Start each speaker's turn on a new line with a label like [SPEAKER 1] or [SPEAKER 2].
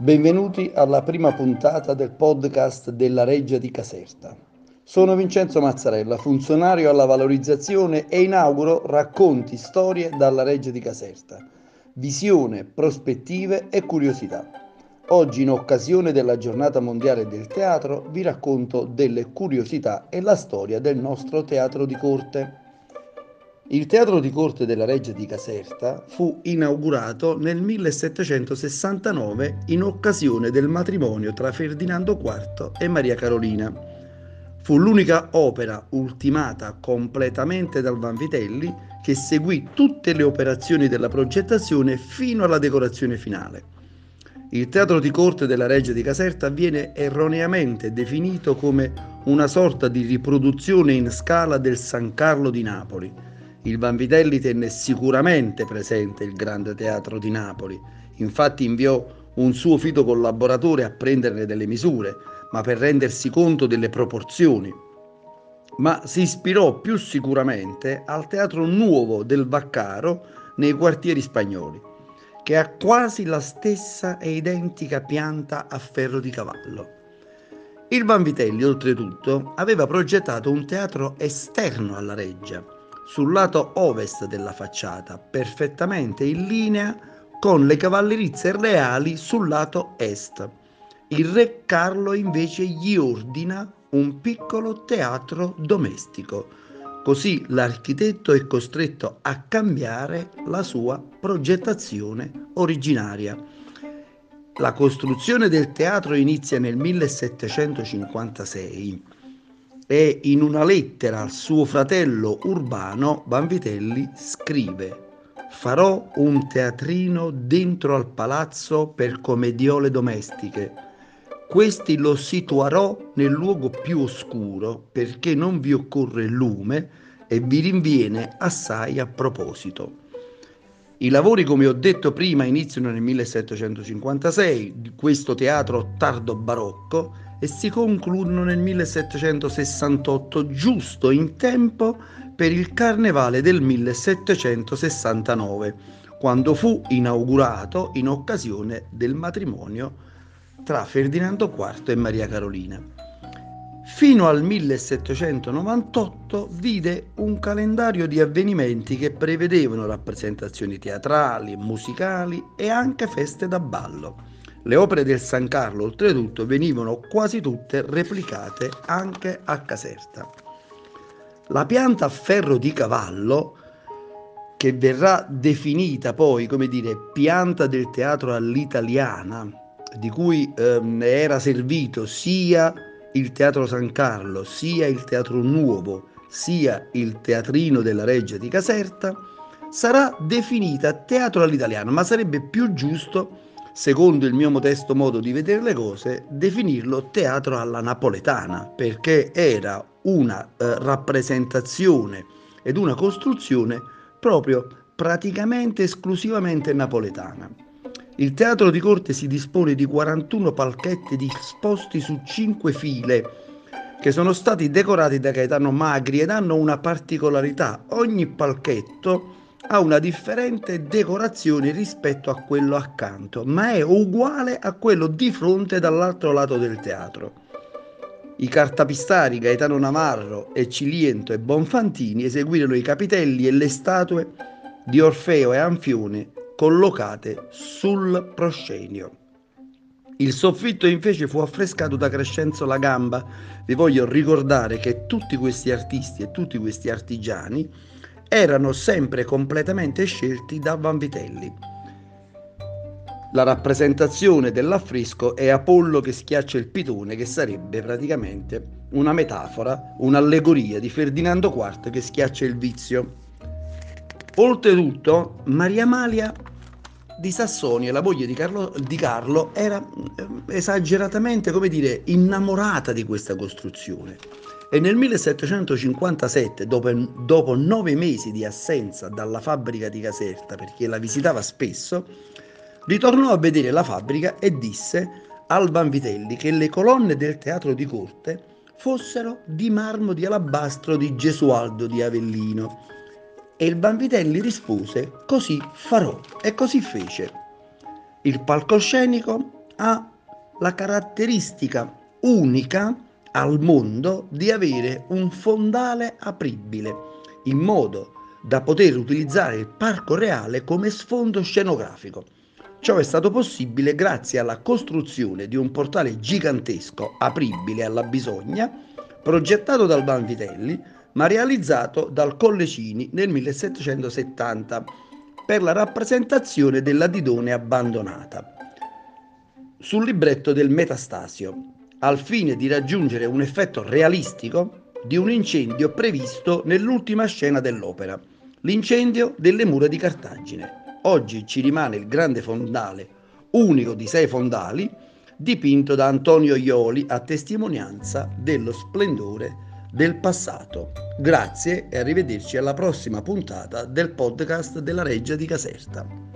[SPEAKER 1] Benvenuti alla prima puntata del podcast della Reggia di Caserta. Sono Vincenzo Mazzarella, funzionario alla valorizzazione e inauguro racconti, storie dalla Reggia di Caserta. Visione, prospettive e curiosità. Oggi, in occasione della giornata mondiale del teatro, vi racconto delle curiosità e la storia del nostro teatro di corte. Il teatro di corte della Reggia di Caserta fu inaugurato nel 1769 in occasione del matrimonio tra Ferdinando IV e Maria Carolina. Fu l'unica opera ultimata completamente dal Vanvitelli che seguì tutte le operazioni della progettazione fino alla decorazione finale. Il teatro di corte della Reggia di Caserta viene erroneamente definito come una sorta di riproduzione in scala del San Carlo di Napoli il Vanvitelli tenne sicuramente presente il Grande Teatro di Napoli, infatti inviò un suo fito collaboratore a prenderne delle misure, ma per rendersi conto delle proporzioni. Ma si ispirò più sicuramente al Teatro Nuovo del Vaccaro nei quartieri spagnoli, che ha quasi la stessa e identica pianta a ferro di cavallo. Il Vanvitelli, oltretutto, aveva progettato un teatro esterno alla reggia, sul lato ovest della facciata, perfettamente in linea con le cavallerizie reali sul lato est. Il re Carlo invece gli ordina un piccolo teatro domestico. Così l'architetto è costretto a cambiare la sua progettazione originaria. La costruzione del teatro inizia nel 1756 e in una lettera al suo fratello Urbano Vanvitelli scrive farò un teatrino dentro al palazzo per commediole domestiche. Questi lo situerò nel luogo più oscuro perché non vi occorre lume e vi rinviene assai a proposito. I lavori, come ho detto prima, iniziano nel 1756 di questo teatro tardo barocco e si concludono nel 1768, giusto in tempo per il carnevale del 1769, quando fu inaugurato in occasione del matrimonio tra Ferdinando IV e Maria Carolina. Fino al 1798 vide un calendario di avvenimenti che prevedevano rappresentazioni teatrali, musicali e anche feste da ballo. Le opere del San Carlo, oltretutto, venivano quasi tutte replicate anche a Caserta. La pianta a ferro di cavallo, che verrà definita poi come dire pianta del teatro all'italiana, di cui ehm, era servito sia il Teatro San Carlo, sia il Teatro Nuovo, sia il Teatrino della Reggia di Caserta, sarà definita teatro all'italiano, ma sarebbe più giusto secondo il mio modesto modo di vedere le cose, definirlo teatro alla napoletana, perché era una eh, rappresentazione ed una costruzione proprio praticamente esclusivamente napoletana. Il teatro di corte si dispone di 41 palchetti disposti su 5 file che sono stati decorati da Gaetano Magri ed hanno una particolarità. Ogni palchetto ha una differente decorazione rispetto a quello accanto, ma è uguale a quello di fronte dall'altro lato del teatro. I cartapistari Gaetano Navarro e Ciliento e Bonfantini eseguirono i capitelli e le statue di Orfeo e Anfione collocate sul proscenio. Il soffitto invece fu affrescato da Crescenzo La Gamba. Vi voglio ricordare che tutti questi artisti e tutti questi artigiani erano sempre completamente scelti da Vanvitelli. La rappresentazione dell'affresco è Apollo che schiaccia il pitone, che sarebbe praticamente una metafora, un'allegoria di Ferdinando IV che schiaccia il vizio. Oltretutto, Maria Amalia di Sassonia, la moglie di Carlo, di Carlo era eh, esageratamente, come dire, innamorata di questa costruzione e nel 1757, dopo, dopo nove mesi di assenza dalla fabbrica di Caserta, perché la visitava spesso, ritornò a vedere la fabbrica e disse al Vanvitelli che le colonne del teatro di corte fossero di marmo di alabastro di Gesualdo di Avellino. E il Vanvitelli rispose: Così farò. E così fece. Il palcoscenico ha la caratteristica unica al mondo di avere un fondale apribile in modo da poter utilizzare il parco reale come sfondo scenografico. Ciò è stato possibile grazie alla costruzione di un portale gigantesco apribile alla bisogna, progettato dal Banvitelli, ma realizzato dal Collecini nel 1770 per la rappresentazione della Didone abbandonata sul libretto del Metastasio, al fine di raggiungere un effetto realistico di un incendio previsto nell'ultima scena dell'opera, l'incendio delle mura di Cartagine. Oggi ci rimane il grande fondale, unico di sei fondali, dipinto da Antonio Ioli a testimonianza dello splendore del passato. Grazie e arrivederci alla prossima puntata del podcast della Reggia di Caserta.